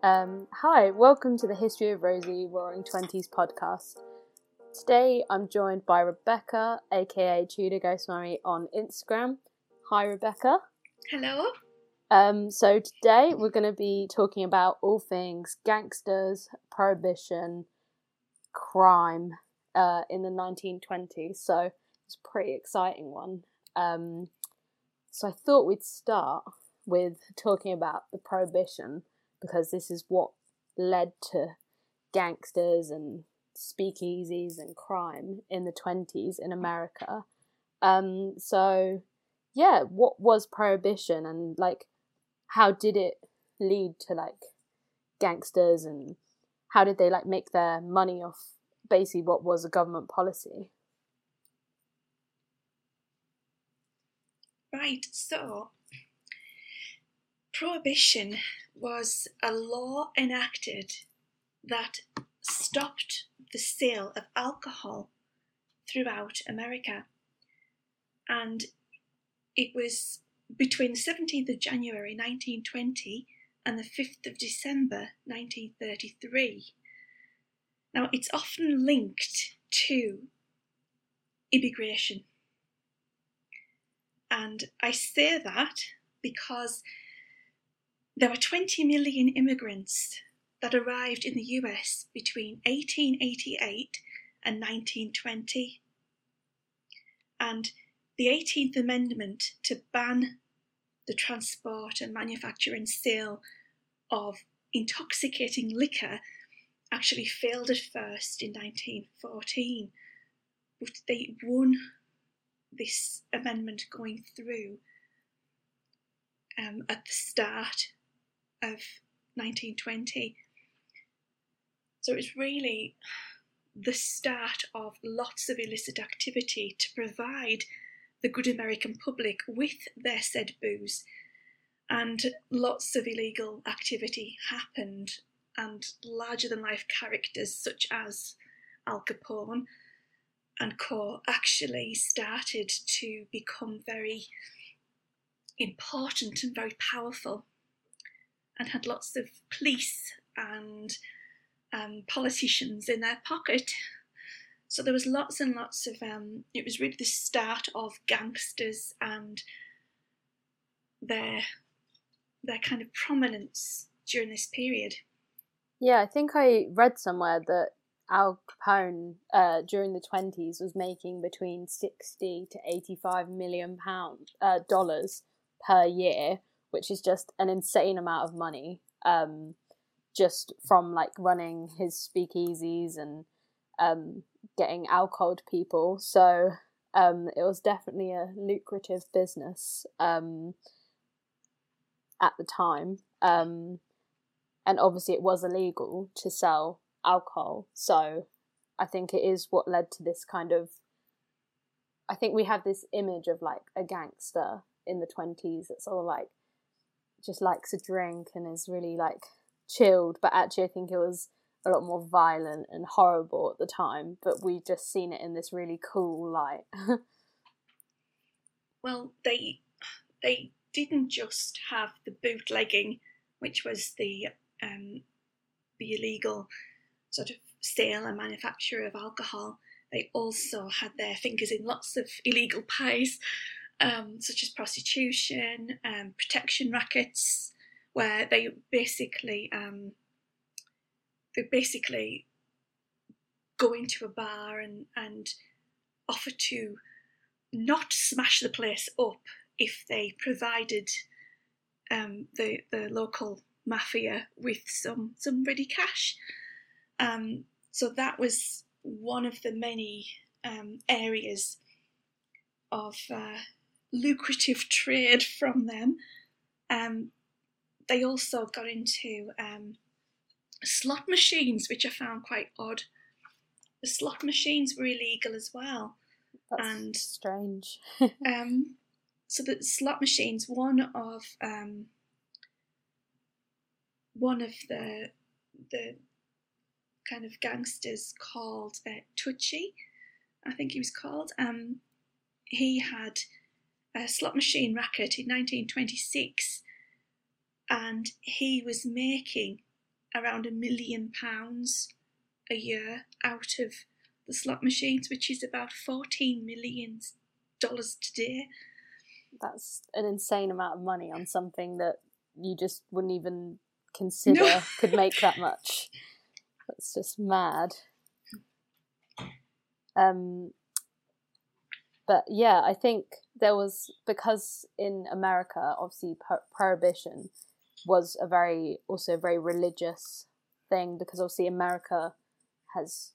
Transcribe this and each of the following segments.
Um, hi, welcome to the History of Rosie Roaring Twenties podcast. Today I'm joined by Rebecca, aka Tudor Ghost Mummy, on Instagram. Hi, Rebecca. Hello. Um, so today we're going to be talking about all things gangsters, prohibition, crime uh, in the 1920s. So it's a pretty exciting one. Um, so I thought we'd start with talking about the prohibition because this is what led to gangsters and speakeasies and crime in the 20s in America. Um, so, yeah, what was prohibition and like how did it lead to like gangsters and how did they like make their money off basically what was a government policy? Right, so prohibition was a law enacted that stopped the sale of alcohol throughout America. And it was between the 17th of January 1920 and the 5th of December 1933. Now, it's often linked to immigration. And I say that because there were 20 million immigrants that arrived in the US between 1888 and 1920. And the 18th Amendment to ban the transport and manufacture and sale of intoxicating liquor actually failed at first in 1914, but they won this amendment going through um, at the start of 1920. So it's really the start of lots of illicit activity to provide the good American public with their said booze. And lots of illegal activity happened, and larger than life characters such as Al Capone and Co. actually started to become very important and very powerful and had lots of police and um, politicians in their pocket. So there was lots and lots of. Um, it was really the start of gangsters and their their kind of prominence during this period. Yeah, I think I read somewhere that Al Capone uh, during the twenties was making between sixty to eighty-five million pound uh, dollars per year, which is just an insane amount of money. Um, just from like running his speakeasies and um, getting alcohol to people. So um, it was definitely a lucrative business um, at the time. Um, and obviously, it was illegal to sell alcohol. So I think it is what led to this kind of. I think we have this image of like a gangster in the 20s that's all like just likes a drink and is really like chilled, but actually I think it was a lot more violent and horrible at the time, but we just seen it in this really cool light. well, they they didn't just have the bootlegging, which was the um, the illegal sort of sale and manufacture of alcohol. They also had their fingers in lots of illegal pies, um, such as prostitution, um, protection rackets, where they basically um, they basically go into a bar and and offer to not smash the place up if they provided um, the the local mafia with some some ready cash. Um, so that was one of the many areas of uh, lucrative trade from them. Um, they also got into um, slot machines, which I found quite odd. The slot machines were illegal as well. That's and strange. um, so the slot machines, one of um, one of the the kind of gangsters called uh, I think he was called. Um, he had a slot machine racket in 1926 and he was making around a million pounds a year out of the slot machines, which is about 14 million dollars today. That's an insane amount of money on something that you just wouldn't even consider no. could make that much. That's just mad. Um, but yeah, I think there was because in America, obviously, pro- prohibition was a very also a very religious thing because obviously America has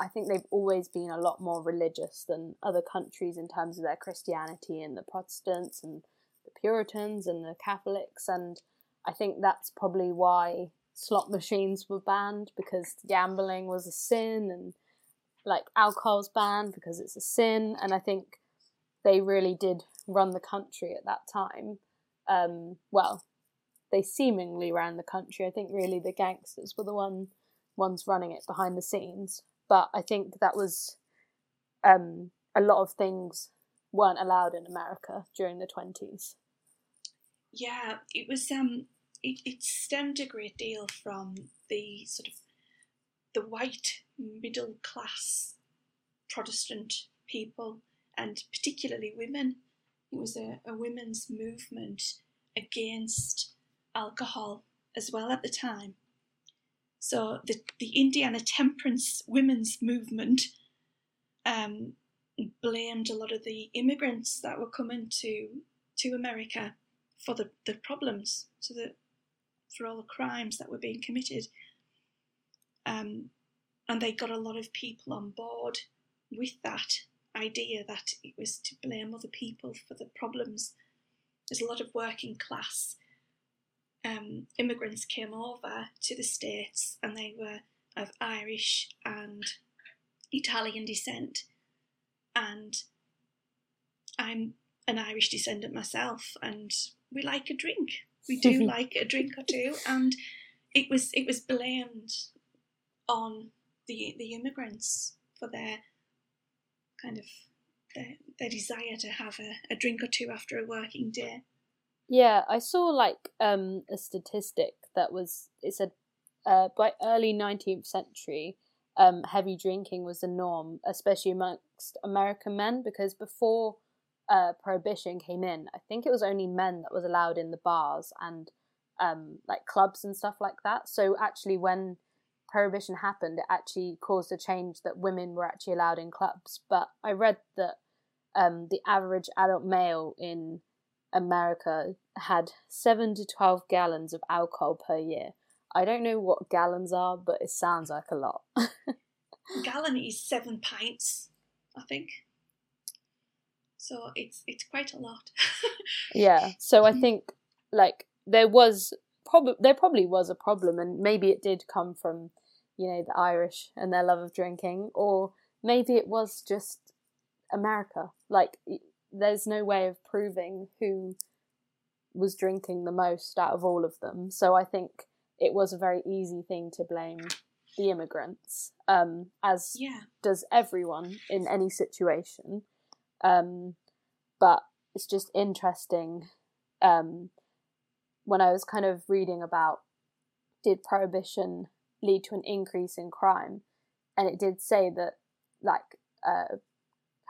I think they've always been a lot more religious than other countries in terms of their Christianity and the Protestants and the Puritans and the Catholics and I think that's probably why slot machines were banned because gambling was a sin and like alcohol's banned because it's a sin and I think they really did run the country at that time. Um, well, they seemingly ran the country. I think really the gangsters were the one ones running it behind the scenes. But I think that was um, a lot of things weren't allowed in America during the twenties. Yeah, it was. Um, it, it stemmed a great deal from the sort of the white middle class Protestant people and particularly women. It was a, a women's movement against alcohol as well at the time. So the, the Indiana temperance women's movement um, blamed a lot of the immigrants that were coming to to America for the, the problems, so that for all the crimes that were being committed. Um, and they got a lot of people on board with that idea that it was to blame other people for the problems. There's a lot of working class um, immigrants came over to the States and they were of Irish and Italian descent. And I'm an Irish descendant myself, and we like a drink. We do like a drink or two, and it was it was blamed on the the immigrants for their kind of their, their desire to have a, a drink or two after a working day. Yeah, I saw like um, a statistic that was it said uh, by early nineteenth century, um, heavy drinking was the norm, especially amongst American men, because before uh, prohibition came in, I think it was only men that was allowed in the bars and um, like clubs and stuff like that. So actually, when prohibition happened, it actually caused a change that women were actually allowed in clubs. But I read that um, the average adult male in America had 7 to 12 gallons of alcohol per year. I don't know what gallons are, but it sounds like a lot. A gallon is seven pints, I think. So it's it's quite a lot. yeah. So I think like there was probably there probably was a problem, and maybe it did come from you know the Irish and their love of drinking, or maybe it was just America. Like there's no way of proving who was drinking the most out of all of them. So I think it was a very easy thing to blame the immigrants, um, as yeah. does everyone in any situation. Um, but it's just interesting um, when I was kind of reading about did prohibition lead to an increase in crime, and it did say that like uh, kind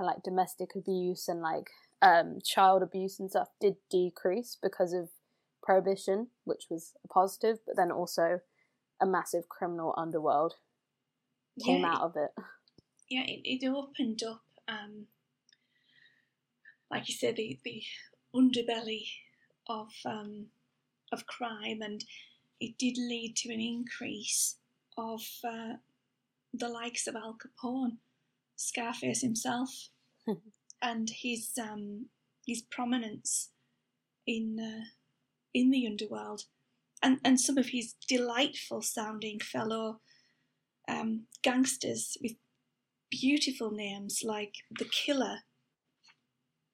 of like domestic abuse and like um, child abuse and stuff did decrease because of prohibition, which was a positive, but then also a massive criminal underworld came yeah, out of it. Yeah, it, it opened up, um, like you said, the, the underbelly of um, of crime, and it did lead to an increase of uh, the likes of Al Capone, Scarface himself, and his um, his prominence in uh, in the underworld, and and some of his delightful sounding fellow um, gangsters with beautiful names like the Killer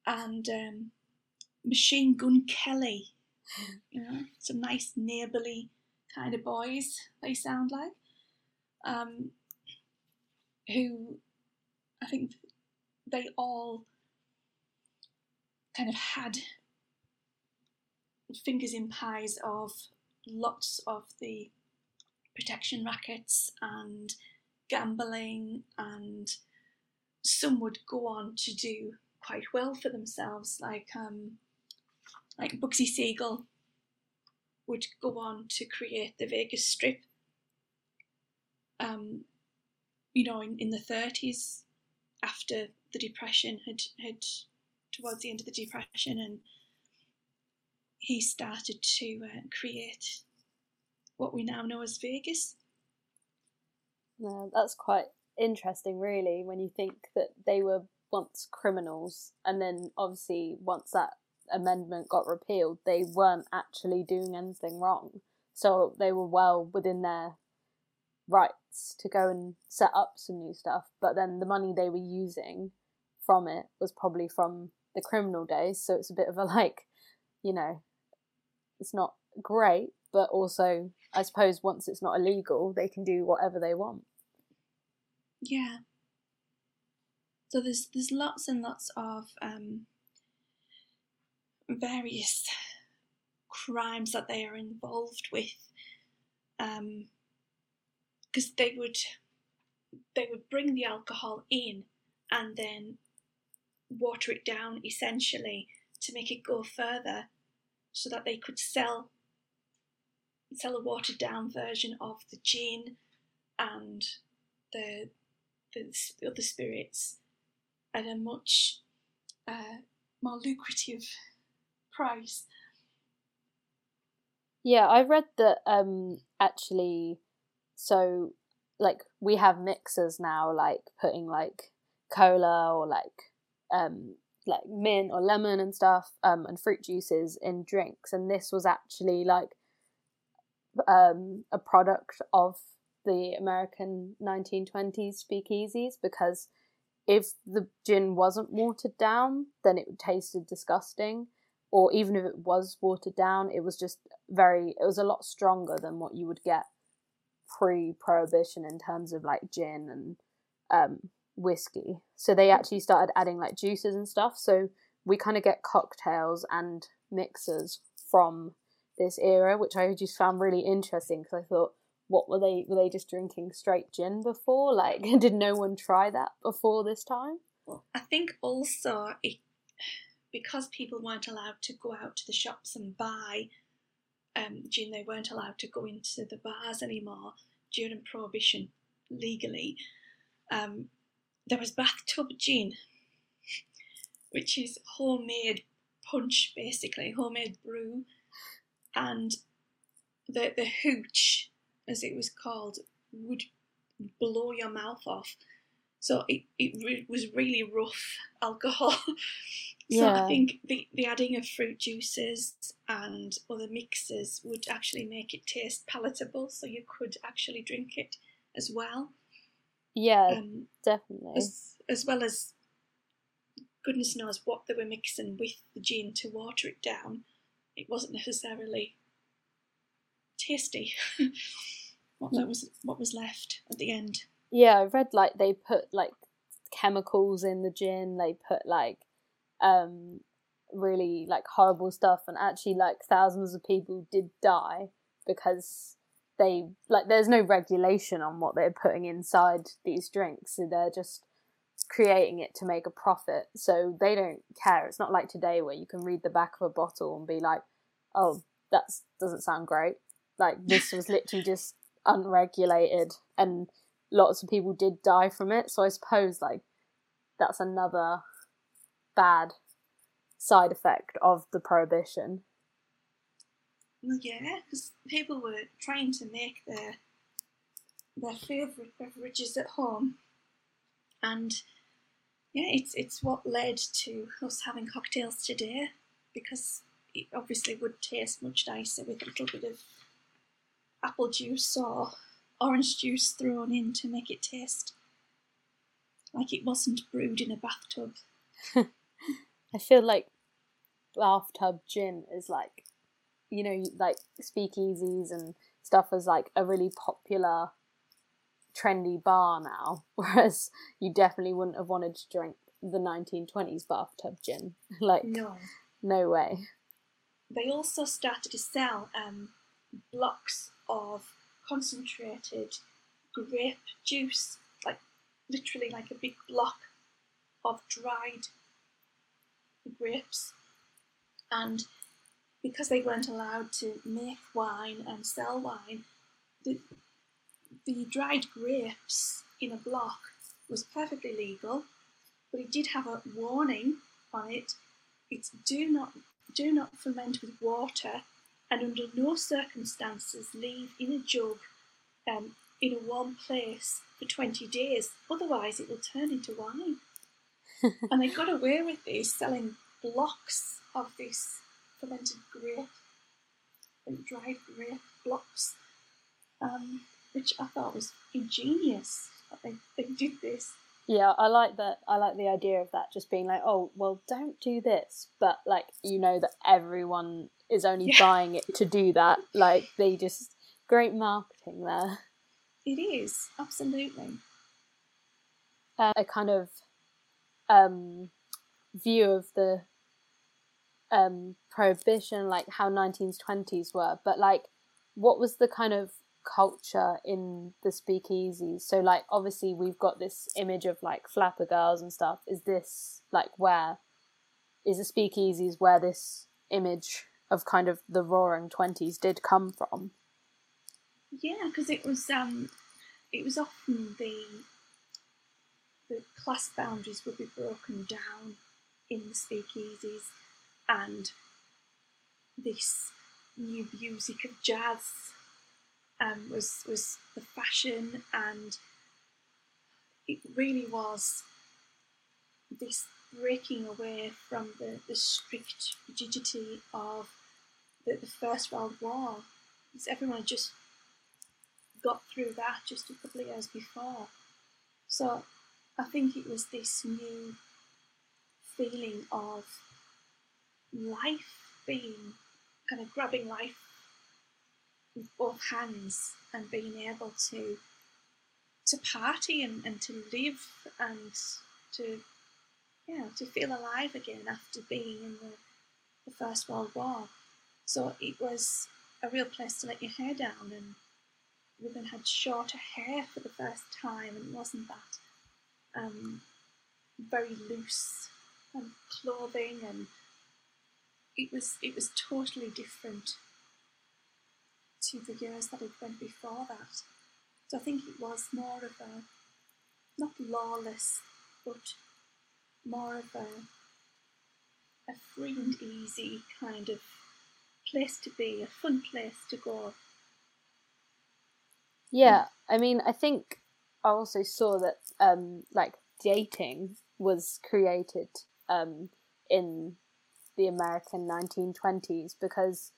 and um, Machine Gun Kelly. You know, some nice neighbourly kind of boys they sound like. Um, who I think they all kind of had fingers in pies of lots of the protection rackets and gambling, and some would go on to do quite well for themselves, like um, like Bugsy Siegel would go on to create the Vegas Strip. Um, you know, in, in the 30s, after the Depression had had towards the end of the Depression, and he started to uh, create what we now know as Vegas. Yeah, that's quite interesting, really, when you think that they were once criminals, and then obviously once that amendment got repealed, they weren't actually doing anything wrong. So they were well within their rights to go and set up some new stuff. But then the money they were using from it was probably from the criminal days. So it's a bit of a like, you know, it's not great, but also I suppose once it's not illegal, they can do whatever they want. Yeah. So there's there's lots and lots of um, various crimes that they are involved with, because they would they would bring the alcohol in and then water it down essentially to make it go further, so that they could sell sell a watered down version of the gin and the the, the other spirits at a much uh, more lucrative price. Yeah, I read that um actually so like we have mixers now like putting like cola or like um like mint or lemon and stuff um and fruit juices in drinks and this was actually like um a product of the American 1920s speakeasies because if the gin wasn't watered down, then it tasted disgusting. Or even if it was watered down, it was just very, it was a lot stronger than what you would get pre prohibition in terms of like gin and um, whiskey. So they actually started adding like juices and stuff. So we kind of get cocktails and mixers from this era, which I just found really interesting because I thought, what were they were they just drinking straight gin before like did no one try that before this time i think also it, because people weren't allowed to go out to the shops and buy um, they weren't allowed to go into the bars anymore during prohibition legally um, there was bathtub gin which is homemade punch basically homemade brew and the the hooch as it was called, would blow your mouth off. So it, it re- was really rough alcohol. so yeah. I think the, the adding of fruit juices and other mixes would actually make it taste palatable, so you could actually drink it as well. Yeah, um, definitely. As, as well as goodness knows what they were mixing with the gin to water it down. It wasn't necessarily tasty. what that was what was left at the end. Yeah, I read like they put like chemicals in the gin. They put like um really like horrible stuff, and actually like thousands of people did die because they like there's no regulation on what they're putting inside these drinks. So they're just creating it to make a profit. So they don't care. It's not like today where you can read the back of a bottle and be like, "Oh, that doesn't sound great." Like this was literally just unregulated and lots of people did die from it. So I suppose like that's another bad side effect of the prohibition. Well, yeah, because people were trying to make their their favourite beverages at home, and yeah, it's it's what led to us having cocktails today because it obviously would taste much nicer with a little bit of apple juice or orange juice thrown in to make it taste like it wasn't brewed in a bathtub. I feel like bathtub gin is like, you know, like speakeasies and stuff is like a really popular, trendy bar now. Whereas you definitely wouldn't have wanted to drink the 1920s bathtub gin. like, no, no way. They also started to sell um, blocks of concentrated grape juice, like literally like a big block of dried grapes. And because they weren't allowed to make wine and sell wine, the, the dried grapes in a block was perfectly legal, but it did have a warning on it. It's do not do not ferment with water, and under no circumstances leave in a jug um, in a warm place for 20 days, otherwise it will turn into wine. and they got away with this, selling blocks of this fermented grape, and dried grape blocks, um, which I thought was ingenious. that They, they did this. Yeah, I like that. I like the idea of that just being like, oh, well, don't do this, but like you know that everyone is only yeah. buying it to do that. Like they just great marketing there. It is absolutely uh, a kind of um, view of the um, prohibition, like how 1920s were, but like what was the kind of culture in the speakeasies? So, like, obviously, we've got this image of like flapper girls and stuff. Is this like where is the speakeasies where this image of kind of the roaring 20s did come from? Yeah, because it was um, it was often the the class boundaries would be broken down in the speakeasies, and this new music of jazz um, was was the fashion, and it really was this breaking away from the, the strict rigidity of the, the First World War. Because everyone just got through that just a couple of years before. So I think it was this new feeling of life being kind of grabbing life with both hands and being able to to party and, and to live and to yeah to feel alive again after being in the, the First World War. So it was a real place to let your hair down and women had shorter hair for the first time and it wasn't that um, very loose um, clothing and it was it was totally different to the years that had went before that. So I think it was more of a not lawless, but more of a a free and easy kind of place to be, a fun place to go. Yeah, I mean, I think I also saw that um, like dating was created um, in the American 1920s because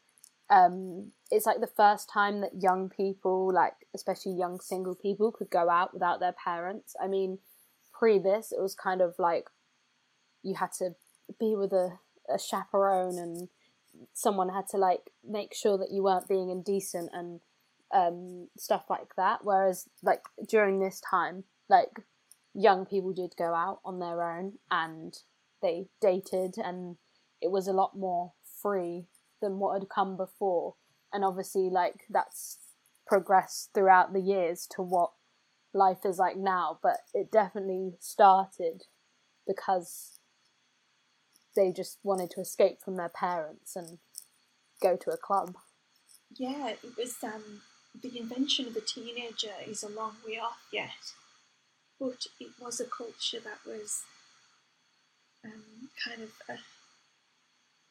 um, it's like the first time that young people, like especially young single people, could go out without their parents. I mean, pre this, it was kind of like you had to be with a, a chaperone and someone had to like make sure that you weren't being indecent and um, stuff like that. Whereas, like during this time, like young people did go out on their own and they dated, and it was a lot more free than what had come before. And obviously, like that's progressed throughout the years to what life is like now. But it definitely started because they just wanted to escape from their parents and go to a club. Yeah, it was um, the invention of the teenager is a long way off yet, but it was a culture that was um, kind of a,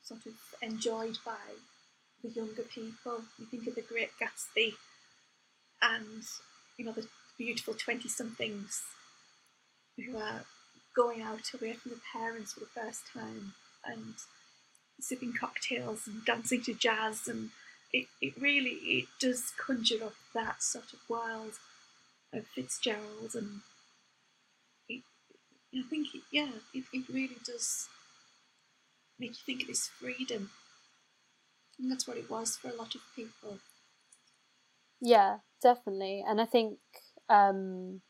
sort of enjoyed by the younger people. You think of the Great Gatsby and you know the beautiful twenty somethings who are going out away from the parents for the first time and sipping cocktails and dancing to jazz and it, it really it does conjure up that sort of world of Fitzgerald and it, I think it, yeah it, it really does make you think of this freedom. And that's what it was for a lot of people. Yeah definitely. And I think um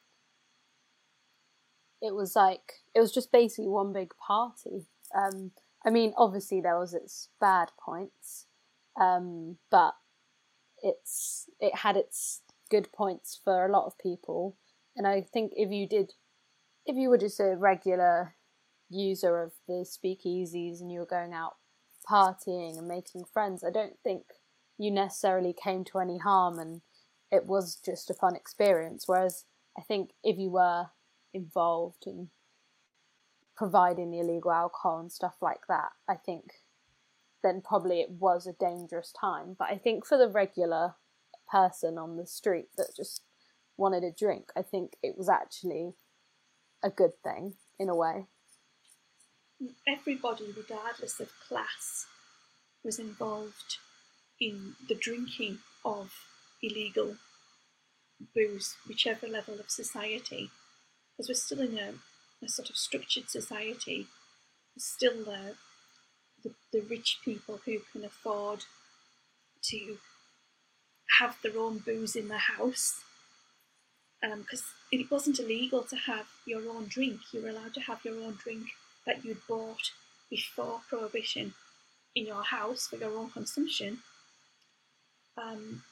it was like it was just basically one big party. Um I mean obviously there was its bad points um, but it's it had its good points for a lot of people. And I think if you did, if you were just a regular user of the speakeasies and you were going out partying and making friends, I don't think you necessarily came to any harm and it was just a fun experience. Whereas I think if you were involved in providing the illegal alcohol and stuff like that, I think then probably it was a dangerous time. But I think for the regular person on the street that just wanted a drink, I think it was actually a good thing in a way. Everybody, regardless of class, was involved in the drinking of illegal booze, whichever level of society. Because we're still in a, a sort of structured society, still the, the, the rich people who can afford to have their own booze in their house. Because um, it wasn't illegal to have your own drink, you were allowed to have your own drink that you'd bought before Prohibition in your house for your own consumption. Um,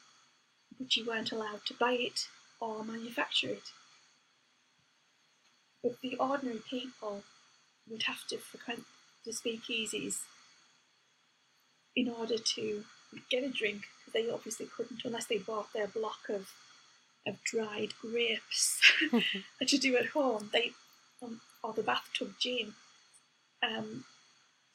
but you weren't allowed to buy it or manufacture it. But the ordinary people would have to frequent the speakeasies in order to get a drink. Because they obviously couldn't unless they bought their block of of dried grapes to do at home. They um, or the bathtub gin um,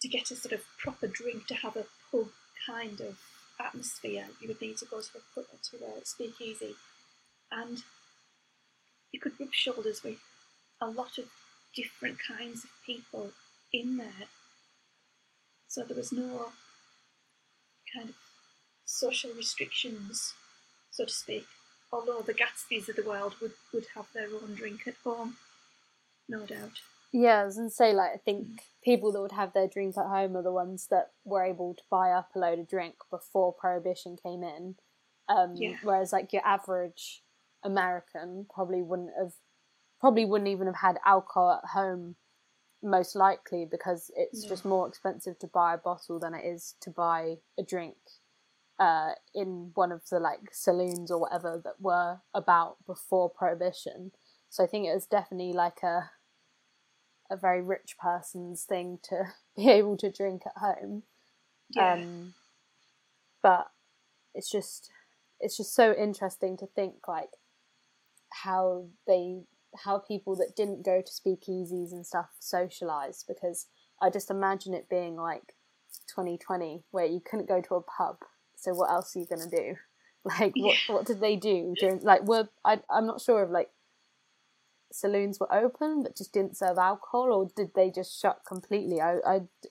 to get a sort of proper drink to have a pub kind of atmosphere, you would need to go to a, to a speakeasy, and you could rub shoulders with a lot of different kinds of people in there. So there was no kind of social restrictions, so to speak. Although the Gatsbys of the world would, would have their own drink at home, no doubt. Yeah, I was gonna say like I think people that would have their drink at home are the ones that were able to buy up a load of drink before prohibition came in. Um, yeah. Whereas like your average American probably wouldn't have, probably wouldn't even have had alcohol at home, most likely because it's just more expensive to buy a bottle than it is to buy a drink. Uh, in one of the like saloons or whatever that were about before prohibition. So I think it was definitely like a a very rich person's thing to be able to drink at home. Yeah. Um, but it's just it's just so interesting to think like how they how people that didn't go to speakeasies and stuff socialized because I just imagine it being like 2020 where you couldn't go to a pub. So what else are you gonna do? Like what what did they do during like were I I'm not sure of like saloons were open but just didn't serve alcohol, or did they just shut completely? I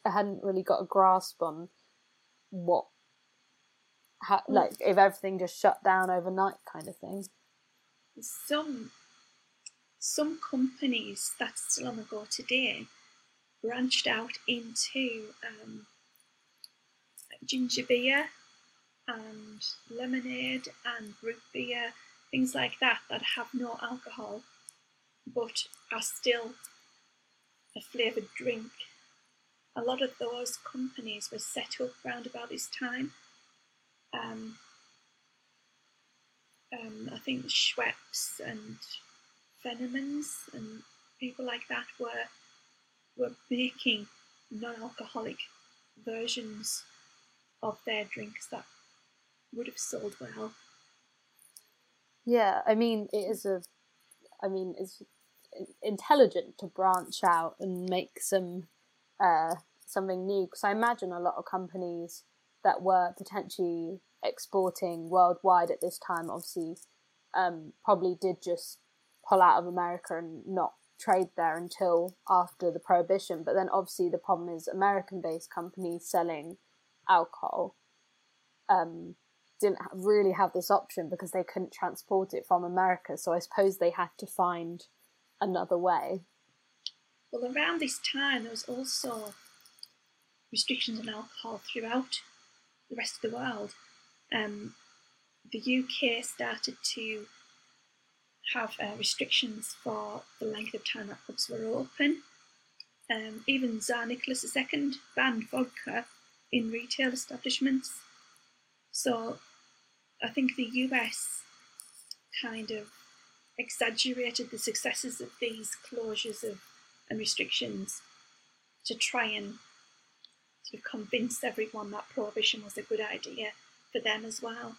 I, hadn't really got a grasp on what, how, mm. like if everything just shut down overnight, kind of thing. Some some companies that's still on the go today branched out into um, ginger beer and lemonade and root beer, things like that that have no alcohol but are still a flavoured drink. A lot of those companies were set up around about this time. Um, um, I think Schweppes and Fentimans and people like that were were making non-alcoholic versions of their drinks that would have sold well. Yeah, I mean it is a I mean, it's intelligent to branch out and make some uh, something new. Because I imagine a lot of companies that were potentially exporting worldwide at this time, obviously, um, probably did just pull out of America and not trade there until after the prohibition. But then obviously the problem is American-based companies selling alcohol. Um, didn't really have this option because they couldn't transport it from America. So I suppose they had to find another way. Well, around this time, there was also restrictions on alcohol throughout the rest of the world. Um, the UK started to have uh, restrictions for the length of time that pubs were open. Um, even Tsar Nicholas II banned vodka in retail establishments. So I think the US kind of exaggerated the successes of these closures of and restrictions to try and sort of convince everyone that prohibition was a good idea for them as well.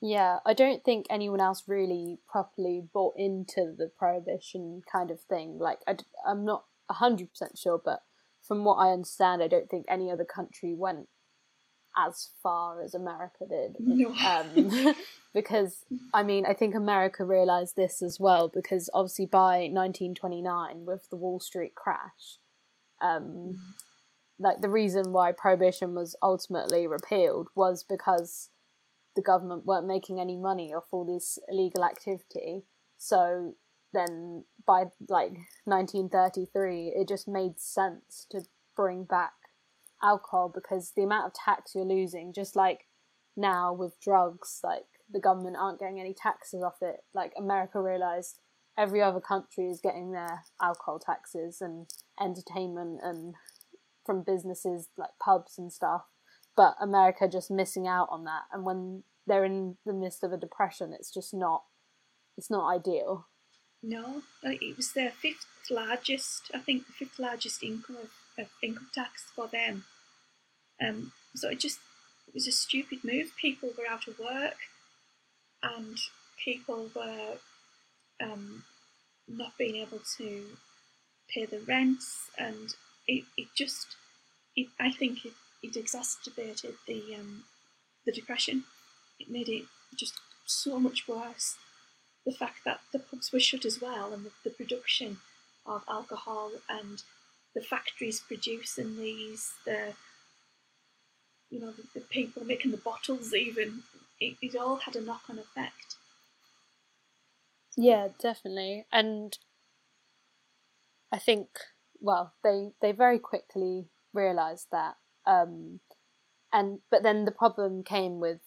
Yeah, I don't think anyone else really properly bought into the prohibition kind of thing. Like, I, I'm not 100% sure, but from what I understand, I don't think any other country went as far as America did. No. Um, because, I mean, I think America realised this as well, because obviously by 1929, with the Wall Street crash, um, like the reason why prohibition was ultimately repealed was because the government weren't making any money off all this illegal activity. So then by like 1933, it just made sense to bring back alcohol because the amount of tax you're losing, just like now with drugs, like the government aren't getting any taxes off it. Like America realized every other country is getting their alcohol taxes and entertainment and from businesses like pubs and stuff but America just missing out on that. And when they're in the midst of a depression, it's just not, it's not ideal. No, uh, it was the fifth largest, I think, the fifth largest income of, of income tax for them. Um, so it just it was a stupid move. People were out of work, and people were um, not being able to pay the rents, and it, it just, it, I think it it exacerbated the um, the depression. It made it just so much worse. The fact that the pubs were shut as well, and the, the production of alcohol and the factories producing these, the you know the, the people making the bottles, even it, it all had a knock-on effect. Yeah, definitely, and I think well they they very quickly realised that um, and but then the problem came with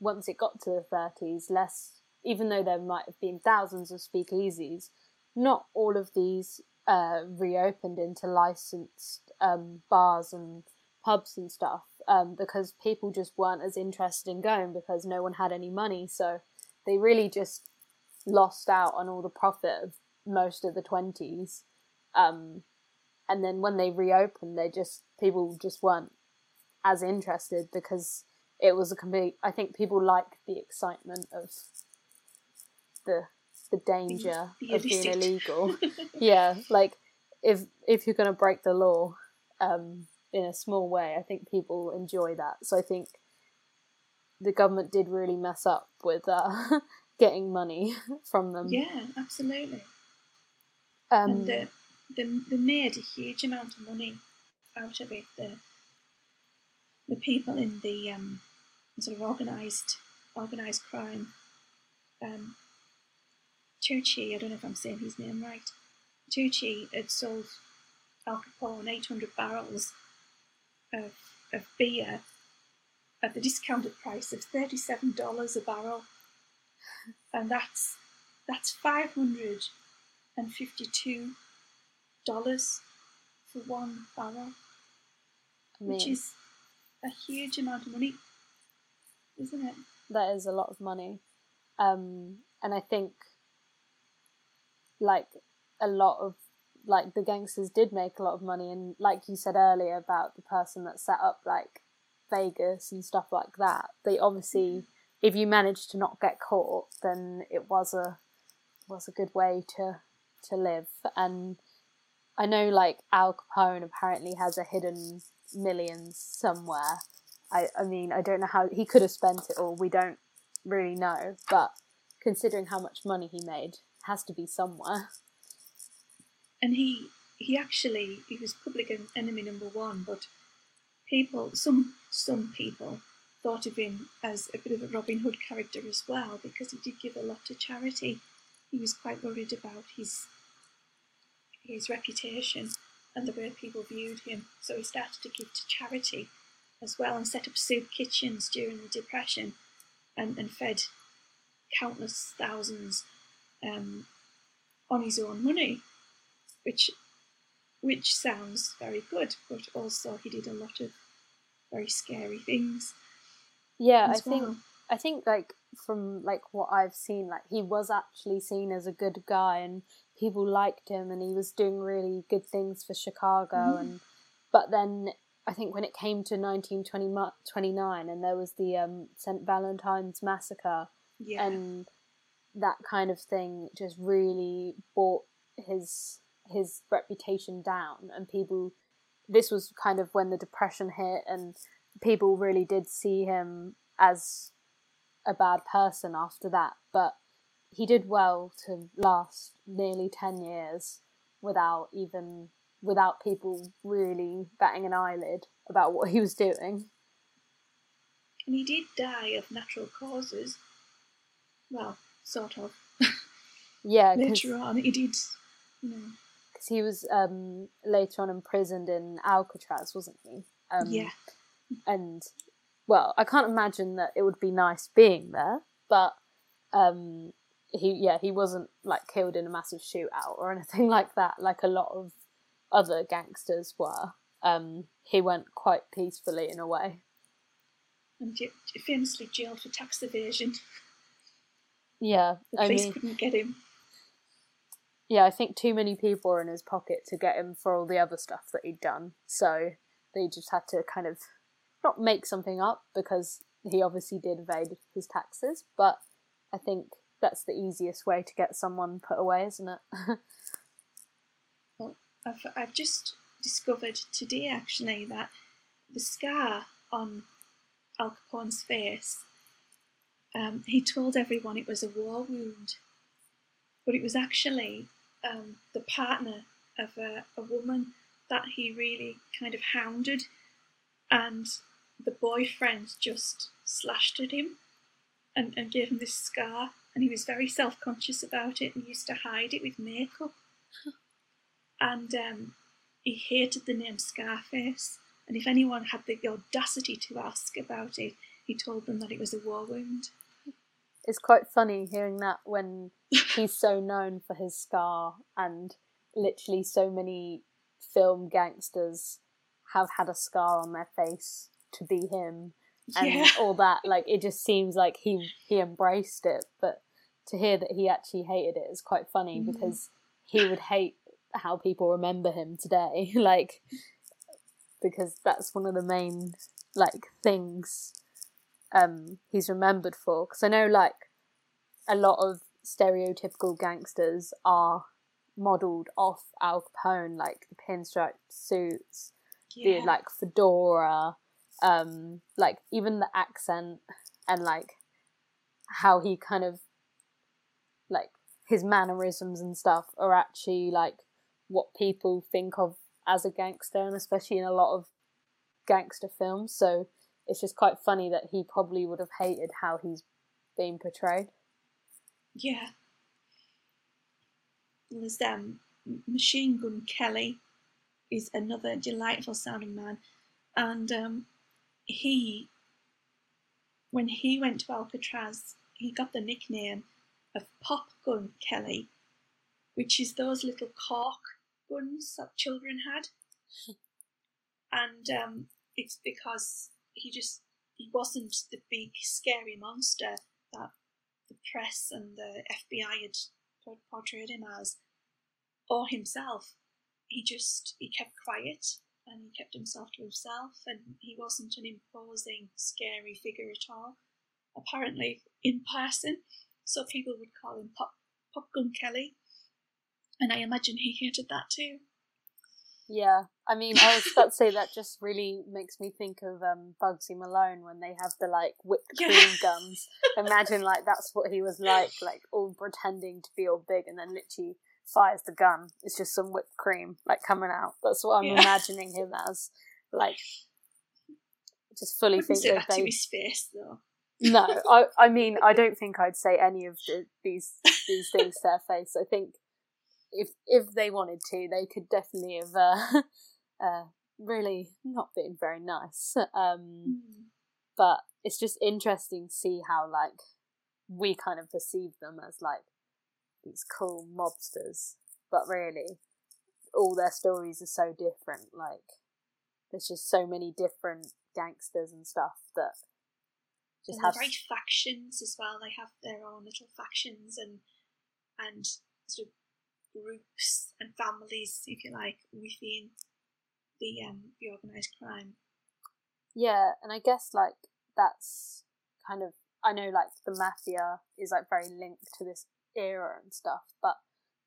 once it got to the 30s, less even though there might have been thousands of speakeasies, not all of these uh, reopened into licensed um, bars and pubs and stuff um, because people just weren't as interested in going because no one had any money. So they really just lost out on all the profit of most of the 20s. Um, and then when they reopened, they just people just weren't as interested because it was a complete. I think people liked the excitement of the the danger the, the of being illegal. yeah, like if if you're going to break the law um, in a small way, I think people enjoy that. So I think the government did really mess up with uh, getting money from them. Yeah, absolutely. Um, and the, they, they made a huge amount of money out of it. The the people in the um, sort of organised organised crime. Um, Tucci, I don't know if I'm saying his name right. Tucci had sold Al Capone 800 barrels of, of beer at the discounted price of $37 a barrel. And that's that's 552 dollars for one barrel, I mean, which is a huge amount of money, isn't it? That is a lot of money, um, and I think like a lot of like the gangsters did make a lot of money, and like you said earlier about the person that set up like Vegas and stuff like that, they obviously. Mm-hmm. If you managed to not get caught, then it was a was a good way to to live and I know like Al Capone apparently has a hidden millions somewhere. I, I mean, I don't know how he could have spent it all. We don't really know, but considering how much money he made, has to be somewhere. And he he actually he was public enemy number one, but people some some people thought of him as a bit of a Robin Hood character as well because he did give a lot to charity. He was quite worried about his his reputation and the way people viewed him. So he started to give to charity as well and set up soup kitchens during the Depression and, and fed countless thousands um, on his own money, which which sounds very good, but also he did a lot of very scary things. Yeah, I well. think I think like from like what I've seen, like he was actually seen as a good guy and people liked him and he was doing really good things for Chicago mm. and but then I think when it came to 1929 and there was the um, St. Valentine's massacre yeah. and that kind of thing just really brought his his reputation down and people this was kind of when the depression hit and people really did see him as a bad person after that, but he did well to last nearly 10 years without even without people really batting an eyelid about what he was doing. And he did die of natural causes. Well, sort of. Yeah, later on he did, you know. Because he was um, later on imprisoned in Alcatraz, wasn't he? Um, yeah. And well, I can't imagine that it would be nice being there, but um, he yeah he wasn't like killed in a massive shootout or anything like that, like a lot of other gangsters were. Um, he went quite peacefully in a way. And famously jailed for tax evasion. Yeah, the I police mean, couldn't get him. Yeah, I think too many people were in his pocket to get him for all the other stuff that he'd done, so they just had to kind of not make something up because he obviously did evade his taxes, but I think that's the easiest way to get someone put away, isn't it? well, I've, I've just discovered today actually that the scar on Al Capone's face, um, he told everyone it was a war wound, but it was actually um, the partner of a, a woman that he really kind of hounded and the boyfriend just slashed at him and, and gave him this scar, and he was very self conscious about it and used to hide it with makeup. and um, he hated the name Scarface, and if anyone had the audacity to ask about it, he told them that it was a war wound. It's quite funny hearing that when he's so known for his scar, and literally so many film gangsters have had a scar on their face to be him and yeah. all that. Like it just seems like he he embraced it, but to hear that he actually hated it is quite funny mm. because he would hate how people remember him today. like because that's one of the main like things um he's remembered for. Because I know like a lot of stereotypical gangsters are modelled off Al Capone, like the pinstripe suits, yeah. the like fedora, um like even the accent and like how he kind of like his mannerisms and stuff are actually like what people think of as a gangster and especially in a lot of gangster films so it's just quite funny that he probably would have hated how he's being portrayed. Yeah. There's um machine gun kelly is another delightful sounding man. And um he, when he went to Alcatraz, he got the nickname of Pop Gun Kelly, which is those little cork guns that children had. and um, it's because he just he wasn't the big scary monster that the press and the FBI had portrayed him as, or himself. He just he kept quiet and he kept himself to himself, and he wasn't an imposing, scary figure at all. Apparently, in person, so people would call him Pop Popgun Kelly, and I imagine he hated that too. Yeah, I mean, I was about to say that just really makes me think of um, Bugsy Malone when they have the like whipped cream yeah. guns. Imagine like that's what he was like, like all pretending to be all big, and then literally fires the gun. It's just some whipped cream like coming out. That's what I'm yeah. imagining him as. Like, just fully think that, they. space though. no, I I mean I don't think I'd say any of the, these these things to their face. I think if if they wanted to, they could definitely have uh, uh, really not been very nice. Um, mm. But it's just interesting to see how like we kind of perceive them as like these cool mobsters, but really, all their stories are so different. Like, there's just so many different gangsters and stuff that just and have very factions as well. They have their own little factions and and sort of groups and families, if you like, within the um the organised crime. Yeah, and I guess like that's kind of I know like the mafia is like very linked to this era and stuff, but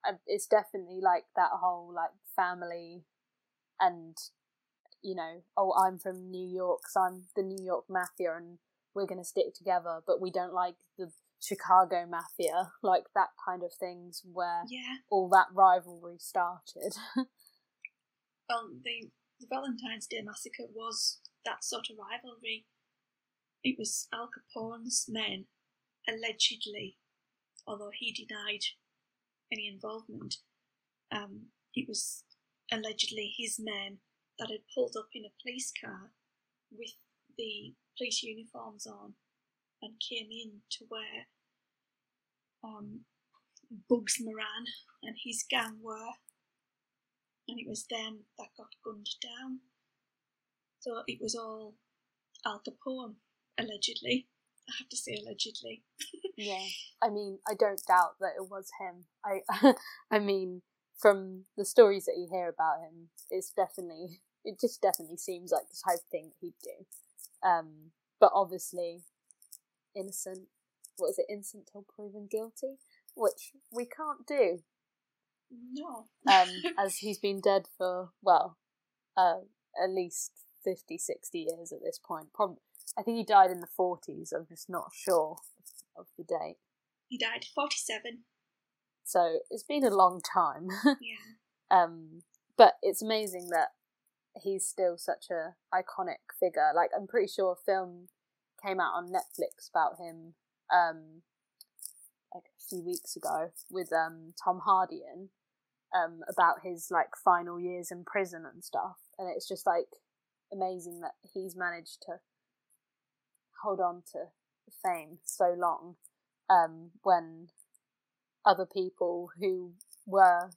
uh, it's definitely like that whole like family and you know oh I'm from New York, so I'm the New York mafia, and we're gonna stick together, but we don't like the Chicago mafia, like that kind of things where Yeah. all that rivalry started. Well, the the Valentine's Day massacre was that sort of rivalry. It was Al Capone's men, allegedly, although he denied any involvement. Um, it was allegedly his men that had pulled up in a police car with the police uniforms on and came in to where um, Bugs Moran and his gang were, and it was them that got gunned down. So it was all Al Capone, allegedly. I have to say allegedly. Yeah, I mean, I don't doubt that it was him. I, I mean, from the stories that you hear about him, it's definitely, it just definitely seems like the type of thing he'd do. Um, but obviously, innocent. What is it? Innocent till proven guilty, which we can't do, No. um, as he's been dead for well, uh, at least 50, 60 years at this point. Probably, I think he died in the forties. I'm just not sure of, of the date. he died 47. So it's been a long time. Yeah. um, but it's amazing that he's still such a iconic figure. Like I'm pretty sure film came out on Netflix about him um, like a few weeks ago with um, Tom Hardy in um, about his like final years in prison and stuff. And it's just like amazing that he's managed to hold on to fame so long um, when other people who were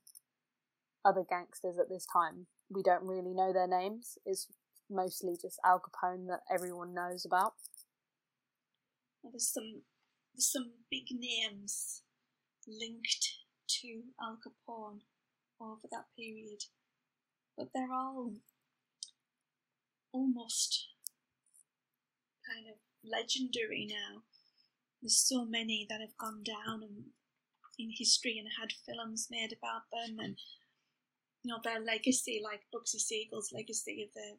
other gangsters at this time, we don't really know their names. Is mostly just Al Capone that everyone knows about. There's some there's some big names linked to Al Capone over that period, but they're all almost kind of legendary now. There's so many that have gone down and in history and had films made about them, and you know their legacy, like Bugsy Siegel's legacy of the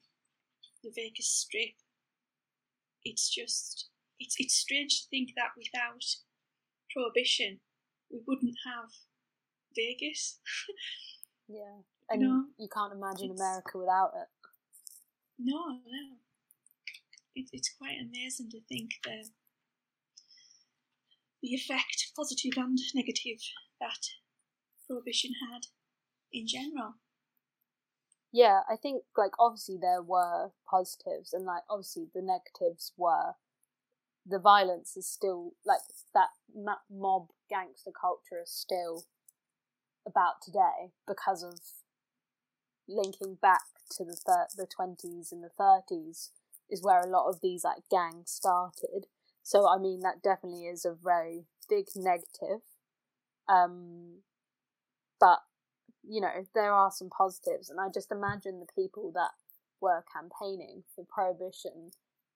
the Vegas Strip. It's just it's it's strange to think that without prohibition we wouldn't have Vegas. Yeah, and know, you can't imagine America without it. no, no. It, it's quite amazing to think the the effect, positive and negative, that prohibition had in general. Yeah, I think like obviously there were positives and like obviously the negatives were the violence is still like that mob gangster culture is still about today because of linking back to the thir- the 20s and the 30s is where a lot of these like gangs started. So I mean that definitely is a very big negative. Um but you know, there are some positives and I just imagine the people that were campaigning for prohibition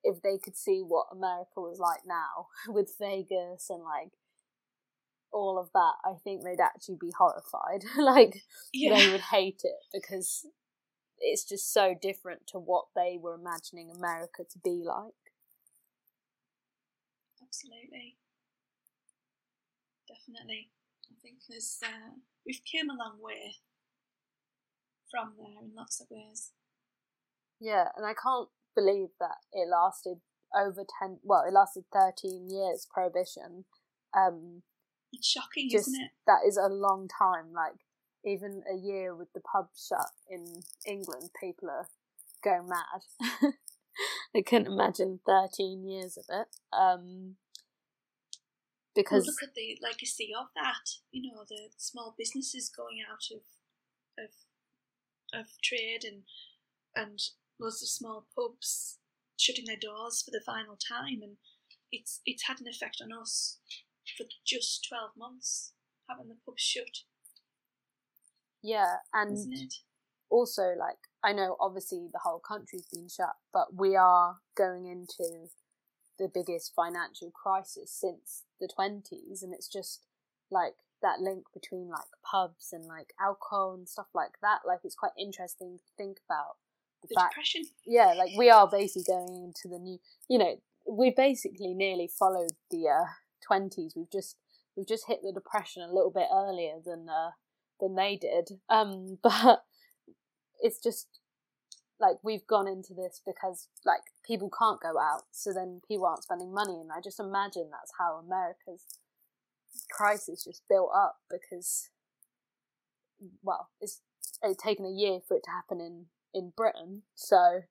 if they could see what America was like now with Vegas and like all of that, I think they'd actually be horrified. like they would hate it because it's just so different to what they were imagining America to be like. absolutely, definitely. I think there's uh, we've came a long way from there in lots of ways. Yeah, and I can't believe that it lasted over 10 well, it lasted 13 years prohibition. Um It's shocking, just isn't it? that is a long time like even a year with the pub shut in England people are going mad. I couldn't imagine 13 years of it. Um Well, because look at the legacy of that. You know, the small businesses going out of of of trade and and lots of small pubs shutting their doors for the final time, and it's it's had an effect on us for just twelve months, having the pubs shut, Yeah, and isn't it? also like I know obviously the whole country's been shut, but we are going into the biggest financial crisis since the twenties, and it's just like that link between like pubs and like alcohol and stuff like that. Like it's quite interesting to think about the, fact. depression. Yeah, like we are basically going into the new. You know, we basically nearly followed the uh, twenties. we've just we've just hit the depression a little bit earlier than uh, than they did. Um, but it's just like we've gone into this because like people can't go out, so then people aren't spending money, and I just imagine that's how America's crisis just built up because well, it's it's taken a year for it to happen in in Britain, so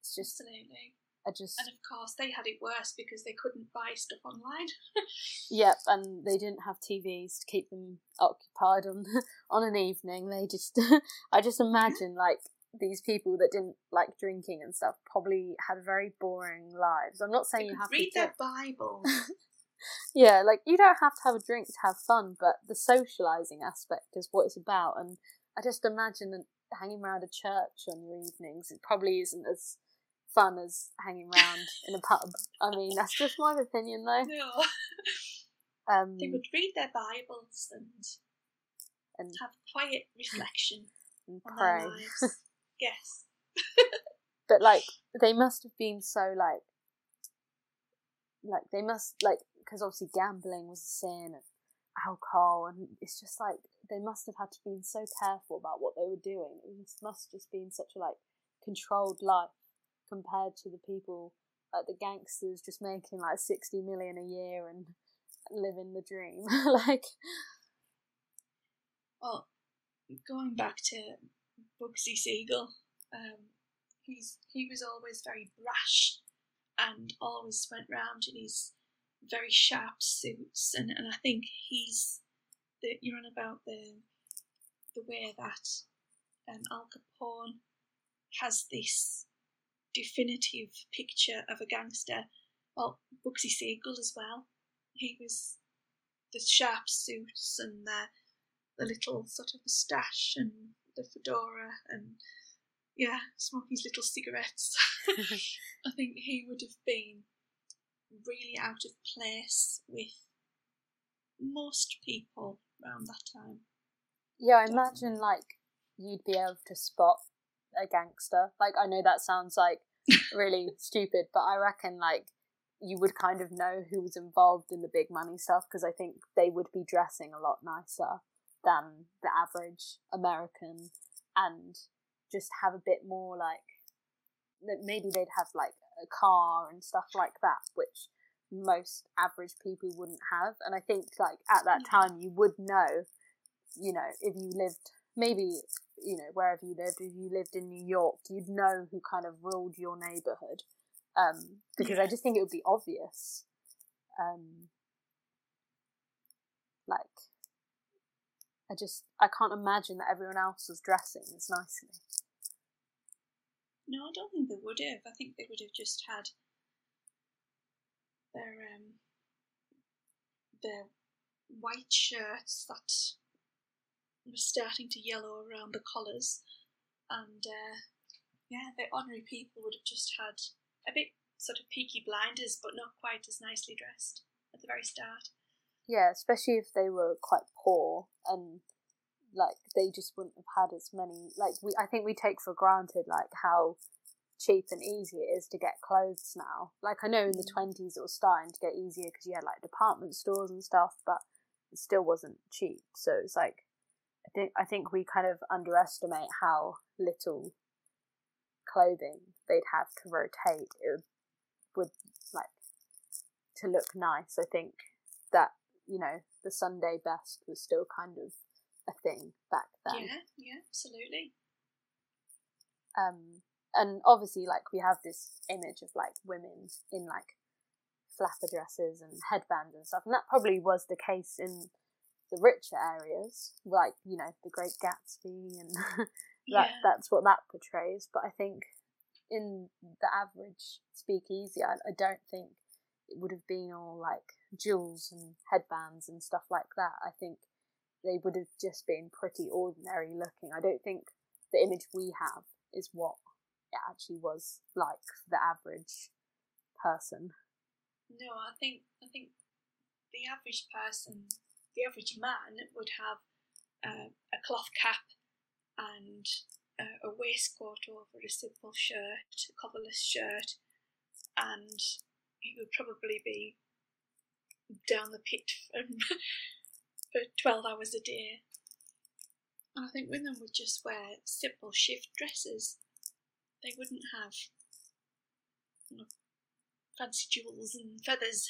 it's just Absolutely. I just And of course, they had it worse because they couldn't buy stuff online. Yep, and they didn't have TVs to keep them occupied on on an evening. They just, I just imagine like these people that didn't like drinking and stuff probably had very boring lives. I'm not saying They you have read to their drink. Bibles. Yeah, like you don't have to have a drink to have fun, but the socializing aspect is what it's about. And I just imagine that hanging around a church on your evenings. It probably isn't as fun as hanging around in a pub. I mean, that's just my opinion, though. no. Um, They would read their Bibles and and, have quiet reflection and pray. yes. but like they must have been so like like they must like because obviously gambling was a sin and alcohol and it's just like they must have had to been so careful about what they were doing. It must just been such a like controlled life compared to the people like the gangsters just making like 60 million a year and living the dream. Like Well, going back to Bugsy Siegel, um, he's he was always very brash and always went round in his very sharp suits, and, and I think he's the you're on about the the way that um, Al Capone has this definitive picture of a gangster. Well, Bugsy Siegel as well. He was the sharp suits and the the little sort of moustache and the fedora and yeah, smoking his little cigarettes. I think he would have been really out of place with most people around that time. Yeah, I imagine like you'd be able to spot a gangster. Like I know that sounds like really stupid, but I reckon like you would kind of know who was involved in the big money stuff because I think they would be dressing a lot nicer than the average American and just have a bit more like maybe they'd have like a car and stuff like that which most average people wouldn't have and I think like at that time you would know you know, if you lived maybe, you know, wherever you lived, if you lived in New York, you'd know who kind of ruled your neighborhood. Um, because I just think it would be obvious. Um, like, I just, I can't imagine that everyone else was dressing as nicely. No, I don't think they would have. I think they would have just had their um their white shirts that were starting to yellow around the collars, and uh, yeah, the ordinary people would have just had a bit sort of peaky blinders, but not quite as nicely dressed at the very start. Yeah, especially if they were quite poor and like they just wouldn't have had as many like we I think we take for granted like how cheap and easy it is to get clothes now. Like I know in the Mm. twenties it was starting to get easier because you had like department stores and stuff, but it still wasn't cheap. So it's like I think I think we kind of underestimate how little clothing they'd have to rotate. It would, would like to look nice. I think that you know the Sunday best was still kind of a thing back then. Yeah, yeah, absolutely. Um, and obviously, like we have this image of like women in like flapper dresses and headbands and stuff, and that probably was the case in the richer areas, like you know the Great Gatsby, and that Yeah. that's what that portrays. But I think in the average speakeasy, I, I don't think it would have been all like jewels and headbands and stuff like that. I think they would have just been pretty ordinary looking. I don't think the image we have is what actually was like the average person. No, I think I think the average person, the average man, would have uh, a cloth cap and uh, a waistcoat over a simple shirt, a collarless shirt, and he would probably be down the pit for, for 12 hours a day. And I think women would just wear simple shift dresses. They wouldn't have you know, fancy jewels and feathers.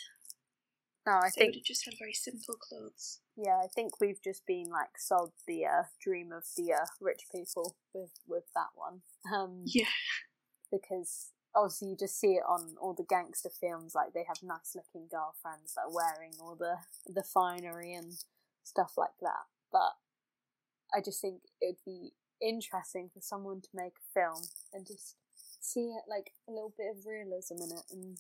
No, I so think they would have just had very simple clothes. yeah, I think we've just been like sold the uh, dream of the uh, rich people with with that one. Um, Yeah. because obviously you just see it on all the gangster films like they have nice looking girlfriends that are wearing all the the finery and stuff like that but i just think it would be interesting for someone to make a film and just see it like a little bit of realism in it and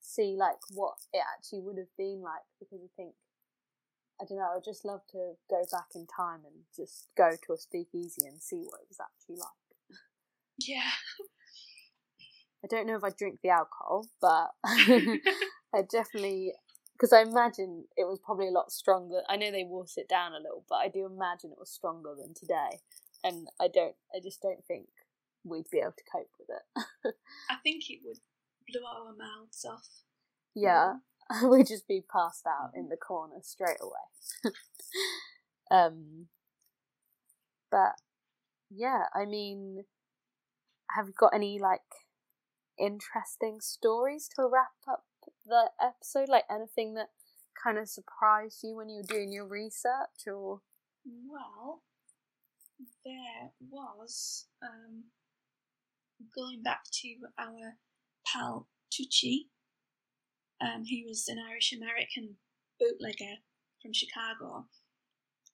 see like what it actually would have been like because i think i don't know i'd just love to go back in time and just go to a speakeasy and see what it was actually like Yeah. I don't know if I'd drink the alcohol, but I definitely because I imagine it was probably a lot stronger. I know they watered it down a little, but I do imagine it was stronger than today, and I don't. I just don't think we'd be able to cope with it. I think it would blow our mouths off. yeah, we'd just be passed out in the corner straight away. um, but yeah, I mean, have you got any like interesting stories to wrap up the episode? Like anything that kind of surprised you when you were doing your research, or Well, there was um, going back to our pal Tucci. Um, he was an Irish American bootlegger from Chicago,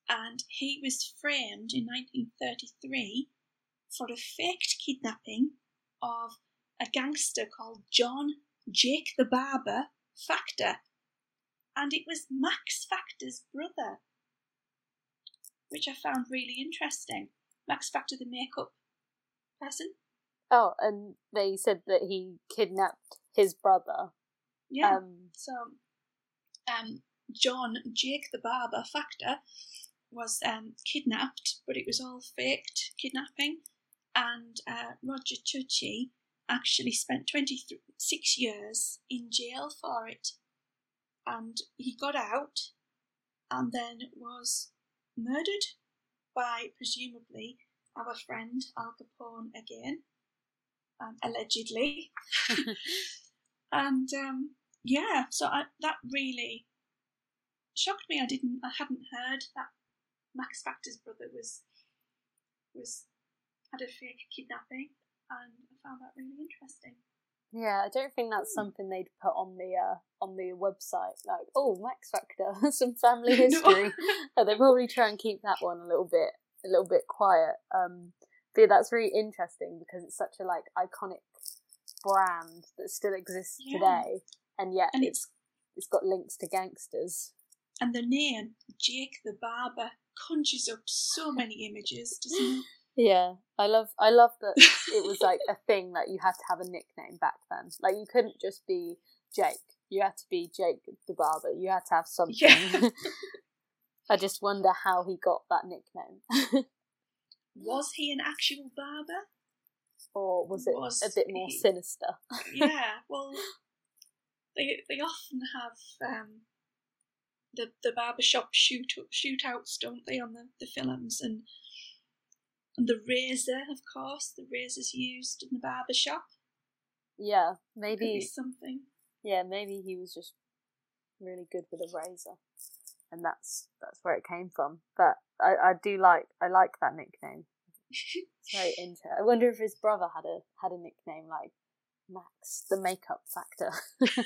and he was framed in 1933 for a faked kidnapping of a gangster called John Jake the Barber Factor, and it was Max Factor's brother which I found really interesting. Max Factor, the makeup person. oh, and they said that he kidnapped his brother. Yeah. Um, so, um, John Jake the Barber Factor was um, kidnapped, but it was all faked kidnapping. And uh, Roger Tucci actually spent 26 years in jail for it. And he got out and then was murdered by presumably our friend Al Capone again, um, allegedly. and um, yeah, so I, that really shocked me. I didn't, I hadn't heard that Max Factor's brother was was had a fake kidnapping, and I found that really interesting. Yeah, I don't think that's something they'd put on the uh, on the website. Like, oh, Max Factor, some family history. no. They probably try and keep that one a little bit a little bit quiet. Um, but yeah, that's really interesting because it's such a like iconic brand that still exists Yeah. today, and yet And it's it's got links to gangsters. And the name Jake the Barber conjures up so many images, doesn't it? Yeah, I love I love that it was like a thing that you had to have a nickname back then. Like you couldn't just be Jake. You had to be Jake the barber. You had to have something. Yeah. I just wonder how he got that nickname. Was he an actual barber? or was it Was a bit more he- sinister? yeah, well, they they often have um, the the barbershop shoot shootouts, don't they, on the, the films and and the razor, of course, the razors used in the barbershop. Yeah, Could be maybe something. yeah, maybe he was just really good with a razor. And that's that's where it came from. But I, I do like I like that nickname. It's very interesting. I wonder if his brother had a had a nickname like Max, the makeup factor,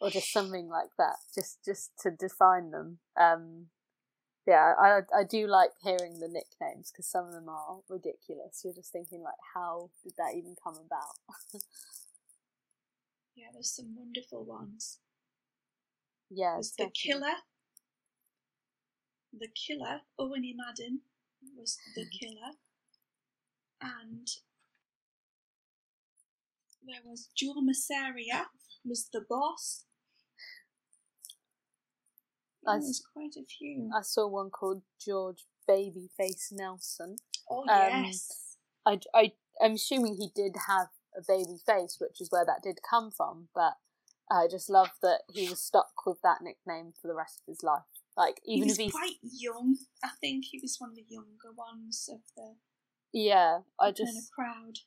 or just something like that, just just to define them. Um, yeah, I I do like hearing the nicknames because some of them are ridiculous. You're just thinking like, how did that even come about? Yeah, there's some wonderful ones. Yeah, There's the definitely. killer. The killer, Owen E. Madden, was the killer. And there was Joe Masseria, was the boss. I there's quite a few. I saw one called George Babyface Nelson. oh, um, yes. I, I, I'm assuming he did have a baby face, which is where that did come from, but I just love that he was stuck with that nickname for the rest of his life. Like, He was if he's. quite young. I think he was one of the younger ones of the Yeah, I kind of just. crowd.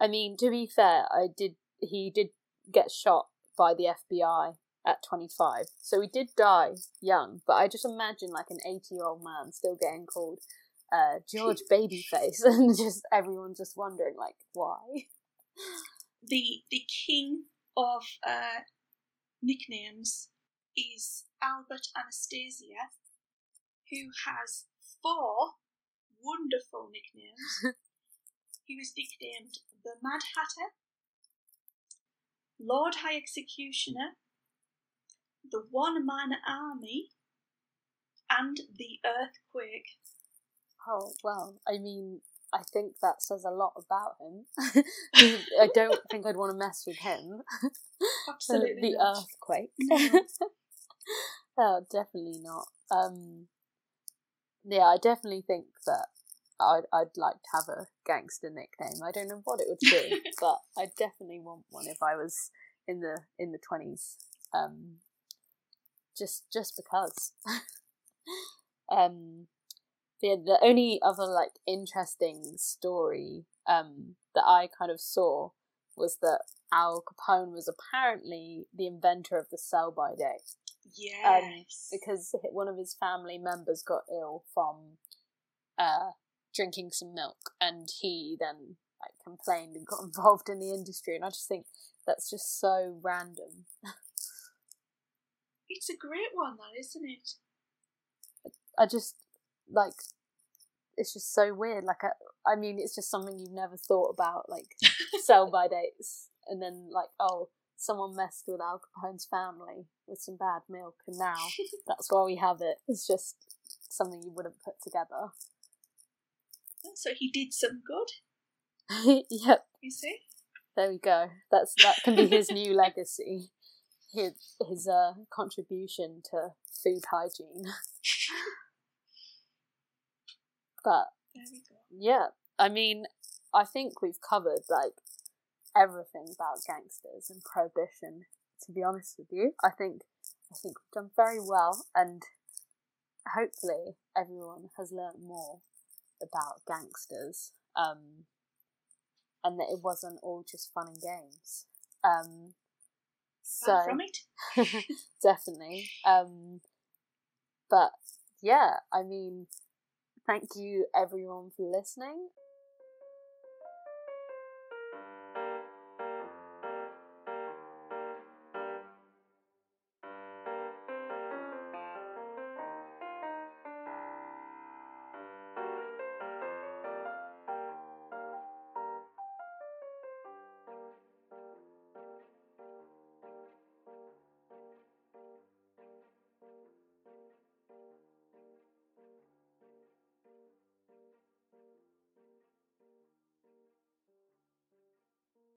I mean, to be fair, I did. He did get shot by the FBI at 25, so he did die young. But I just imagine like an 80 year old man still getting called uh, George Babyface, and just everyone just wondering like why. the the king of uh, nicknames is Albert Anastasia, who has four wonderful nicknames. he was nicknamed the Mad Hatter, Lord High Executioner, the One Man Army, and the Earthquake. Oh well, I mean, I think that says a lot about him. I don't think I'd want to mess with him. Absolutely the not. earthquake. No. oh, definitely not. Um, yeah, I definitely think that I'd I'd like to have a gangster nickname. I don't know what it would be, but I definitely want one if I was in the in the twenties. Um, just just because. um, the the only other like interesting story um that I kind of saw was that Al Capone was apparently the inventor of the sell by date Yes. because one of his family members got ill from uh, drinking some milk, and he then like complained and got involved in the industry. And I just think that's just so random. it's a great one, that isn't it? I just like it's just so weird. Like I, I mean, it's just something you've never thought about, like sell by dates, and then like oh. Someone messed with Al Capone's family with some bad milk, and now that's why we have it. It's just something you wouldn't put together. Oh, so he did some good, yep, you see? there we go. That's that can be his new legacy. His his uh contribution to food hygiene. but yeah, I mean, I think we've covered like everything about gangsters and prohibition. To be honest with you, I think I think we've done very well, and hopefully everyone has learnt more about gangsters. Um, and that it wasn't all just fun and games. Um, so from it. definitely. Um, but yeah, I mean, thank you everyone for listening.